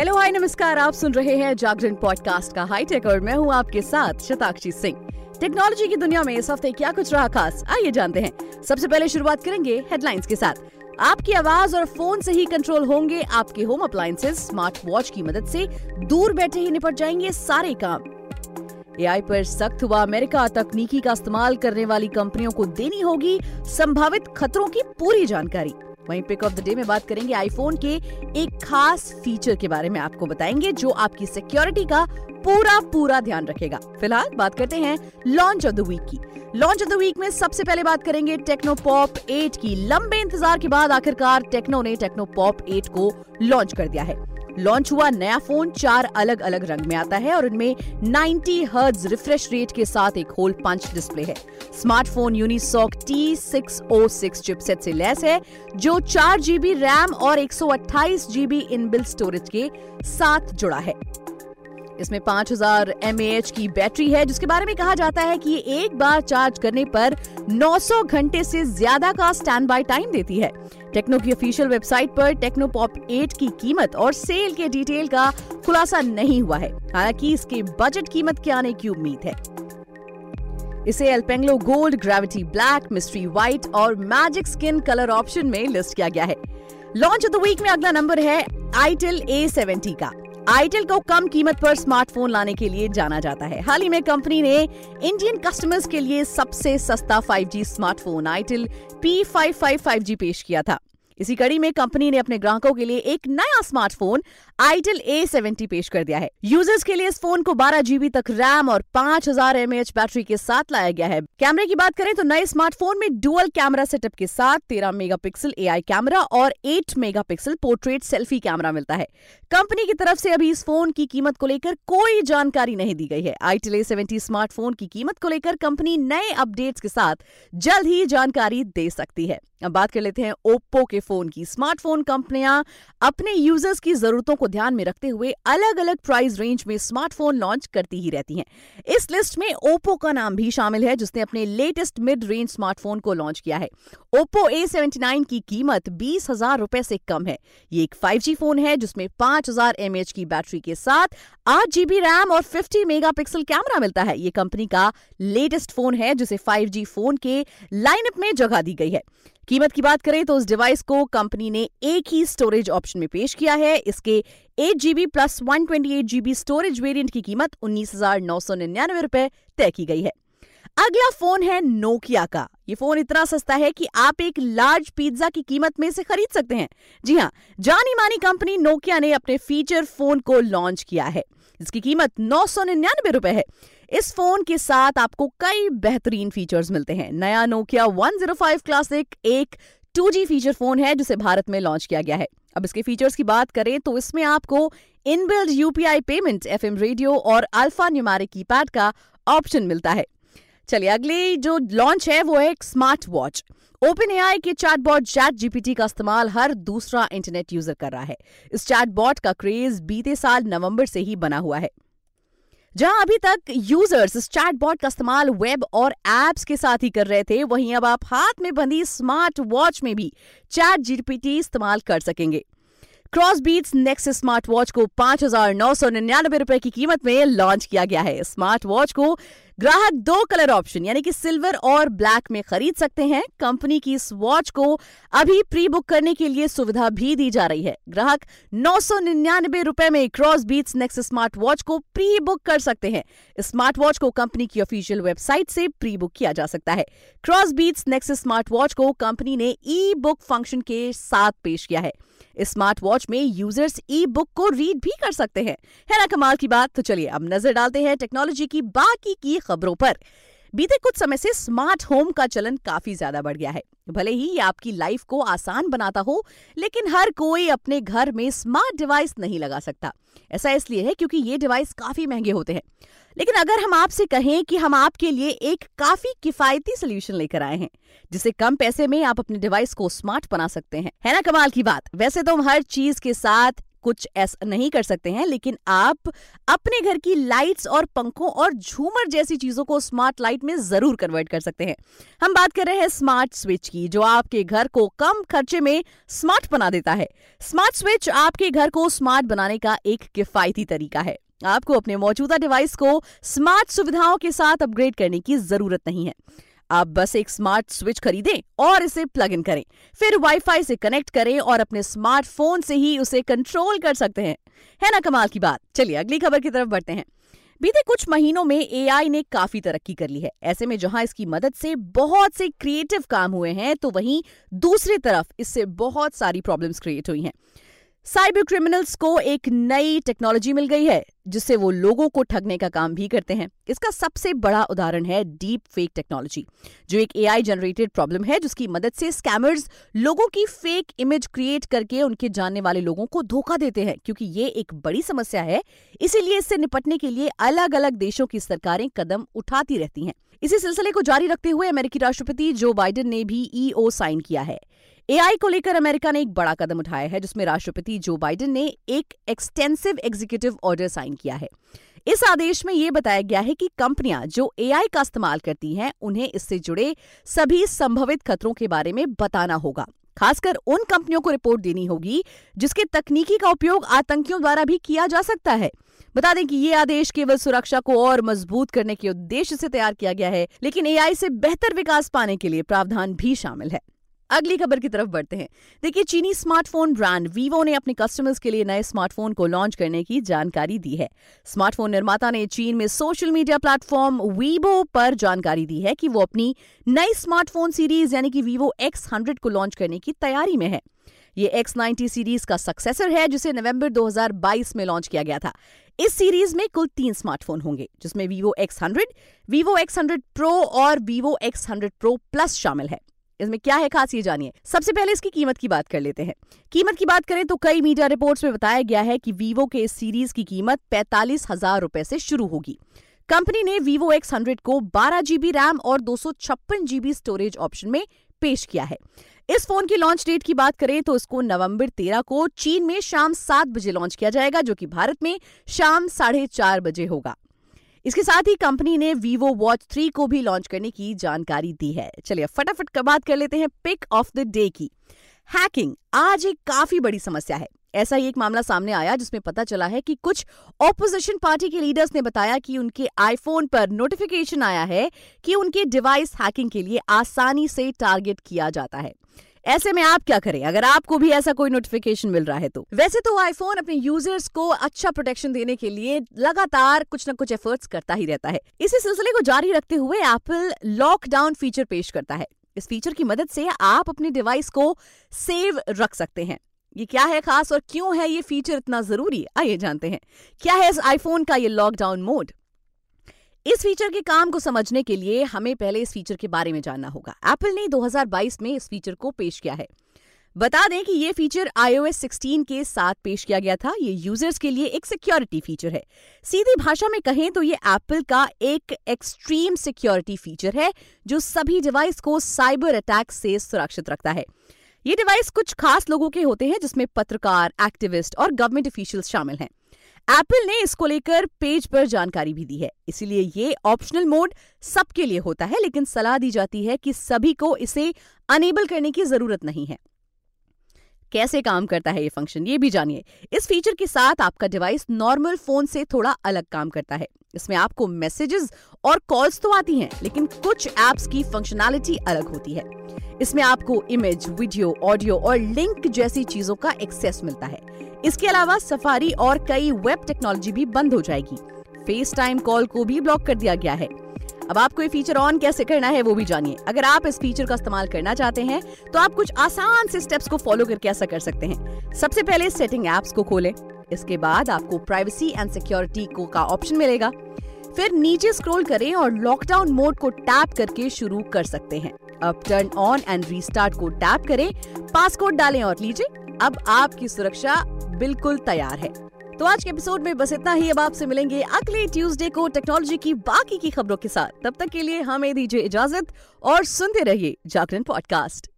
Hello hi नमस्कार। आप सुन रहे हैं जागरण पॉडकास्ट का हाईटेक और मैं हूँ आपके साथ शताक्षी सिंह। टेक्नोलॉजी की दुनिया में इस हफ़्ते क्या कुछ रहा खास, आइए जानते हैं। सबसे पहले शुरुआत करेंगे हेडलाइंस के साथ। आपकी आवाज़ और फ़ोन से ही कंट्रोल होंगे आपके होम अप्लायंसेज स्मार्ट वॉच की मदद से दूर बैठे ही निपट जाएँगे सारे काम। एआई पर सख्त हुआ अमेरिका तकनीकी का इस्तेमाल करने वाली कंपनियों को देनी होगी संभावित खतरों की पूरी जानकारी। वहीं पिक ऑफ़ द डे में बात करेंगे आईफोन के एक खास फीचर के बारे में आपको बताएँगे, जो आपकी सिक्योरिटी का पूरा पूरा ध्यान रखेगा। फ़िलहाल बात करते हैं लॉन्च ऑफ़ द वीक की। लॉन्च ऑफ़ द वीक में सबसे पहले बात करेंगे टेक्नो पॉप एट की। लंबे इंतज़ार के बाद आखिरकार टेक्नो ने टेक्नो पॉप एट को लॉन्च कर दिया है। लॉन्च हुआ नया फ़ोन चार अलग अलग रंग में आता है और इनमें 90 हर्ट्ज रिफ्रेश रेट के साथ एक होल पंच डिस्प्ले है। Smartphone Unisoc T six O six chipset से लैस है, जो चार जीबी रैम और एक सौ अट्ठाईस जीबी इनबिल्ट स्टोरेज के साथ जुड़ा है। इसमें 5000 हज़ार की बैटरी है, जिसके बारे में कहा जाता है कि ये एक बार चार्ज करने पर 900 घंटे से ज़्यादा का स्टैंड बाय टाइम देती है। टेक्नो की ऑफिशियल वेबसाइट पर टेक्नो पॉप 8 की कीमत और सेल के डिटेल का खुलासा नहीं हुआ है। हालाँकि इसके बजट कीमत के आने की उम्मीद है। इसे Alpenglow gold gravity black mystery white और मैजिक स्किन कलर ऑप्शन में लिस्ट किया गया है। लॉन्च ऑफ़ द वीक में अगला नंबर है आईटेल ए सेवेंटी का। आईटेल को कम कीमत पर स्मार्टफ़ोन लाने के लिए जाना जाता है। हाल ही में कंपनी ने इंडियन कस्टमर्स के लिए सबसे सस्ता 5G स्मार्टफ़ोन आईटेल P555G पेश किया था। इसी कड़ी में कंपनी ने अपने ग्राहकों के लिए एक नया स्मार्टफ़ोन आइटल ए सेवेंटी पेश कर दिया है। यूज़र्स के लिए इस फ़ोन को बारह जीबी तक रैम और पाँच हज़ार एमएच बैटरी के साथ लाया गया है। कैमरे की बात करें तो नए स्मार्टफ़ोन में डुअल कैमरा सेटअप के साथ तेरह मेगापिक्सल एआई कैमरा और eight megapixel portrait selfie camera मिलता है। कंपनी की तरफ़ से अभी इस फ़ोन की कीमत को लेकर कोई जानकारी नहीं दी गई है। आईटेल ए सेवेंटी स्मार्टफ़ोन की कीमत को लेकर कंपनी नए अपडेट्स के साथ जल्द ही जानकारी दे सकती है। अब बात कर लेते हैं ओप्पो के फ़ोन की। स्मार्टफ़ोन कंपनियाँ अपने यूज़र्स की जरूरतों को ध्यान में रखते हुए अलग अलग प्राइस रेंज में स्मार्टफ़ोन लॉन्च करती ही रहती हैं। इस लिस्ट में ओप्पो का नाम भी शामिल है, जिसने अपने लेटेस्ट मिड रेंज स्मार्टफ़ोन को लॉन्च किया है। ओप्पो ए की कीमत बीस हज़ार रुपए से कम है। ये एक फाइव फ़ोन है, जिसमें पाँच हज़ार की बैटरी के साथ आठ जीबी रैम और फिफ्टी मेगा कैमरा मिलता है। ये कंपनी का लेटेस्ट फ़ोन है, जिसे फाइव फ़ोन के लाइनअप में जगह दी गई है। कीमत की बात करें तो इस डिवाइस को कंपनी ने एक ही स्टोरेज ऑप्शन में पेश किया है। इसके eight GB plus one twenty eight GB storage variant की कीमत उन्नीस हज़ार नौ सौ निन्यानवे रुपए तय की गई है। अगला फ़ोन है नोकिया का। ये फ़ोन इतना सस्ता है कि आप एक लार्ज पिज्जा की कीमत में से खरीद सकते हैं। जी हाँ जानी मानी कंपनी नोकिया ने अपने फीचर फ़ोन को लॉन्च किया है। इसकी कीमत नौ सौ निन्यानवे रुपए है। इस फ़ोन के साथ आपको कई बेहतरीन फीचर्स मिलते हैं। नया नोकिया 105 क्लासिक एक 2G फीचर फ़ोन है, जिसे भारत में लॉन्च किया गया है। अब इसके फीचर्स की बात करें तो इसमें आपको inbuilt UPI payment FM radio और अल्फ़ा न्यूमेरिक कीपैड का ऑप्शन मिलता है। चलिए, अगली जो लॉन्च है वो है स्मार्ट वॉच ओपन एआई के चैटबॉट चैट जीपीटी का इस्तेमाल हर दूसरा इंटरनेट यूज़र कर रहा है. इस चैटबॉट का क्रेज बीते साल नवंबर से ही बना हुआ है. जहाँ अभी तक यूज़र्स इस चैटबॉट का इस्तेमाल वेब और एप्स के साथ ही कर रहे थे, वहीं अब आप हाथ में बंधी स्मार्ट वॉच में भी चैट जीपीटी इस्तेमाल कर सकेंगे. Cross beats next smart watch को पाँच हज़ार नौ सौ निन्यानवे रुपए की कीमत में लॉन्च किया गया है. स्मार्ट वॉच को ग्राहक दो कलर ऑप्शन, यानी कि सिल्वर और ब्लैक में खरीद सकते हैं। कंपनी की इस वॉच को अभी प्री बुक करने के लिए सुविधा भी दी जा रही है। ग्राहक नौ सौ निन्यानबे रुपए में cross beats next smart watch को प्री बुक कर सकते हैं। स्मार्ट वॉच को कंपनी की ऑफिशियल वेबसाइट से प्री बुक किया जा सकता है। Cross beats next smart watch को कंपनी ने ई बुक फ़ंक्शन के साथ पेश किया है। स्मार्ट वॉच में यूज़र्स ई बुक को रीड भी कर सकते हैं। है ना कमाल की बात। तो चलिए, अब नज़र डालते हैं टेक्नोलॉजी की बाकी की खबरों पर। बीते कुछ समय से स्मार्ट होम का चलन काफ़ी ज़्यादा बढ़ गया है। भले ही ये आपकी लाइफ को आसान बनाता हो, लेकिन हर कोई अपने घर में स्मार्ट डिवाइस नहीं लगा सकता। ऐसा इसलिए है क्योंकि ये डिवाइस काफ़ी महँगे होते हैं। लेकिन अगर हम आपसे कहें कि हम आपके लिए एक काफ़ी किफायती सोल्यूशन लेकर आए हैं जिसे कम पैसे में आप अपने डिवाइस को स्मार्ट बना सकते हैं। है ना, कमाल की बात? वैसे तो हम हर चीज़ के साथ कुछ ऐसा, नहीं कर सकते हैं, लेकिन आप अपने घर की लाइट्स और पंखों और झूमर जैसी चीज़ों को स्मार्ट लाइट में ज़रूर कन्वर्ट कर सकते हैं। हम बात कर रहे हैं स्मार्ट स्विच की, जो आपके घर को कम खर्चे में स्मार्ट बना देता है। स्मार्ट स्विच आपके घर को स्मार्ट बनाने का एक किफायती तरीका है। आपको अपने मौजूदा डिवाइस को स्मार्ट सुविधाओं के साथ अपग्रेड करने की ज़रूरत नहीं है। आप बस एक स्मार्ट स्विच खरीदें और इसे प्लग इन करें। फिर वाईफाई से कनेक्ट करें और अपने स्मार्टफ़ोन से ही उसे कंट्रोल कर सकते हैं। है ना, कमाल की बात? चलिए, अगली खबर की तरफ़ बढ़ते हैं। बीते कुछ महीनों में एआई ने काफ़ी तरक्की कर ली है। ऐसे में जहाँ इसकी मदद से बहुत से क्रिएटिव काम हुए हैं तो वहीं दूसरी तरफ़ इससे बहुत सारी प्रॉब्लम्स क्रिएट हुई हैं। साइबर क्रिमिनल्स को एक नई टेक्नोलॉजी मिल गई है, जिससे वो लोगों को ठगने का काम भी करते हैं। इसका सबसे बड़ा उदाहरण है डीप फेक टेक्नोलॉजी जो एक एआई जनरेटेड प्रॉब्लम है, जिसकी मदद से स्कैमर्स लोगों की फेक इमेज क्रिएट करके उनके जानने वाले लोगों को धोखा देते हैं, क्योंकि ये एक बड़ी समस्या है। इसीलिए इससे निपटने के लिए अलग अलग देशों की सरकारें कदम उठाती रहती हैं। इसी सिलसिले को जारी रखते हुए अमेरिकी राष्ट्रपति जो बाइडेन ने भी ईओ साइन किया है। एआई को लेकर अमेरिका ने एक बड़ा कदम उठाया है, जिसमें राष्ट्रपति जो बाइडेन ने एक एक्सटेंसिव एग्जीक्यूटिव ऑर्डर साइन किया है। इस आदेश में यह बताया गया है कि कंपनियाँ जो एआई का इस्तेमाल करती हैं, उन्हें इससे जुड़े सभी संभवित खतरों के बारे में बताना होगा। खासकर उन कंपनियों को रिपोर्ट देनी होगी, जिसके तकनीकी का उपयोग आतंकियों द्वारा भी किया जा सकता है। बता दें कि ये आदेश केवल सुरक्षा को और मज़बूत करने के उद्देश्य से तैयार किया गया है, लेकिन एआई से बेहतर विकास पाने के लिए प्रावधान भी शामिल है। अगली खबर की तरफ़ बढ़ते हैं। देखिए, चीनी स्मार्टफ़ोन ब्रांड वीवो ने अपने कस्टमर्स के लिए नए स्मार्टफ़ोन को लॉन्च करने की जानकारी दी है। स्मार्टफ़ोन निर्माता ने चीन में सोशल मीडिया प्लेटफॉर्म वीवो पर जानकारी दी है कि वो अपनी नई स्मार्टफ़ोन सीरीज़ यानी कि वीवो एक्स हंड्रेड को लॉन्च करने की तैयारी में है। ये एक्स नाइनटी सीरीज़ का सक्सेसर है, जिसे नवंबर 2022 में लॉन्च किया गया था। इस सीरीज़ में कुल तीन स्मार्टफ़ोन होंगे, जिसमें hundred Vivo X hundred pro और एक्स हंड्रेड प्रो प्लस शामिल है। इसमें क्या है खास ये जानिए। सबसे पहले इसकी कीमत की बात कर लेते हैं। कीमत की बात करें तो कई मीडिया रिपोर्ट्स में बताया गया है कि वीवो के इस सीरीज़ की कीमत पैंतालीस हज़ार रुपए से शुरू होगी। कंपनी ने वीवो एक्स हंड्रेड को बारह जीबी रैम और दो सौ छप्पन जीबी स्टोरेज ऑप्शन में पेश किया है। इस फ़ोन की लॉन्च डेट की बात करें तो इसको नवंबर तेरह को चीन में शाम सात बजे लॉन्च किया जाएगा, जो कि भारत में शाम साढ़े चार बजे होगा। इसके साथ ही कंपनी ने वीवो वॉच थ्री को भी लॉन्च करने की जानकारी दी है। चलिए फटाफट बात कर लेते हैं पिक ऑफ़ द डे की। हैकिंग आज एक काफ़ी बड़ी समस्या है। ऐसा ही एक मामला सामने आया जिसमें पता चला है कि कुछ ऑपोजिशन पार्टी के लीडर्स ने बताया कि उनके आईफोन पर नोटिफिकेशन आया है कि उनके डिवाइस हैकिंग के लिए आसानी से टारगेट किया जाता है। ऐसे में आप क्या करें? अगर आपको भी ऐसा कोई नोटिफिकेशन मिल रहा है तो। वैसे तो आईफोन अपने यूज़र्स को अच्छा प्रोटेक्शन देने के लिए लगातार कुछ न कुछ एफर्ट्स करता ही रहता है। इसी सिलसिले को जारी रखते हुए एप्पल लॉकडाउन फीचर पेश करता है। इस फीचर की मदद से आप अपने डिवाइस को सेव रख सकते हैं। ये क्या है खास और क्यों है ये फीचर इतना ज़रूरी? आइए जानते हैं। क्या है इस आईफोन का ये लॉकडाउन मोड इस फीचर के काम को समझने के लिए हमें पहले इस फीचर के बारे में जानना होगा। एप्पल ने 2022 में इस फीचर को पेश किया है। बता दें कि ये फीचर iOS 16 के साथ पेश किया गया था। ये यूज़र्स के लिए एक सिक्योरिटी फीचर है। सीधी भाषा में कहें तो ये एप्पल का एक एक्सट्रीम सिक्योरिटी फीचर है, जो सभी डिवाइस को साइबर अटैक से सुरक्षित रखता है। ये डिवाइस कुछ खास लोगों के होते हैं, जिसमें पत्रकार एक्टिविस्ट और गवर्नमेंट ऑफिशियल शामिल हैं। एप्पल ने इसको लेकर पेज पर जानकारी भी दी है। इसीलिए ये ऑप्शनल मोड सबके लिए होता है, लेकिन सलाह दी जाती है कि सभी को इसे अनेबल करने की ज़रूरत नहीं है। कैसे काम करता है ये फ़ंक्शन ये भी जानिए। इस फीचर के साथ आपका डिवाइस नॉर्मल फ़ोन से थोड़ा अलग काम करता है। इसमें आपको मैसेजेस और कॉल्स तो आती हैं, लेकिन कुछ एप्स की फंक्शनैलिटी अलग होती है। इसमें आपको इमेज वीडियो ऑडियो और लिंक जैसी चीज़ों का एक्सेस मिलता है। इसके अलावा सफारी और कई वेब टेक्नोलॉजी भी बंद हो जाएगी। फेस टाइम कॉल को भी ब्लॉक कर दिया गया है। अब आपको ये फीचर ऑन कैसे करना है वो भी जानिए। अगर आप इस फीचर का इस्तेमाल करना चाहते हैं तो आप कुछ आसान से स्टेप्स को फॉलो करके ऐसा कर सकते हैं। सबसे पहले सेटिंग एप्स को खोलें। इसके बाद आपको प्राइवेसी एंड सिक्योरिटी को का ऑप्शन मिलेगा। फिर नीचे स्क्रॉल करें और लॉकडाउन मोड को टैप करके शुरू कर सकते हैं। अब टर्न ऑन एंड रीस्टार्ट को टैप करें पासकोड डालें और लीजिए, अब आपकी सुरक्षा बिल्कुल तैयार है। तो आज के एपिसोड में बस इतना ही, अब आपसे मिलेंगे अगले ट्यूसडे को टेक्नोलॉजी की बाकी की खबरों के साथ। तब तक के लिए हमें दीजिए इजाज़त और सुनते रहिए जागरण पॉडकास्ट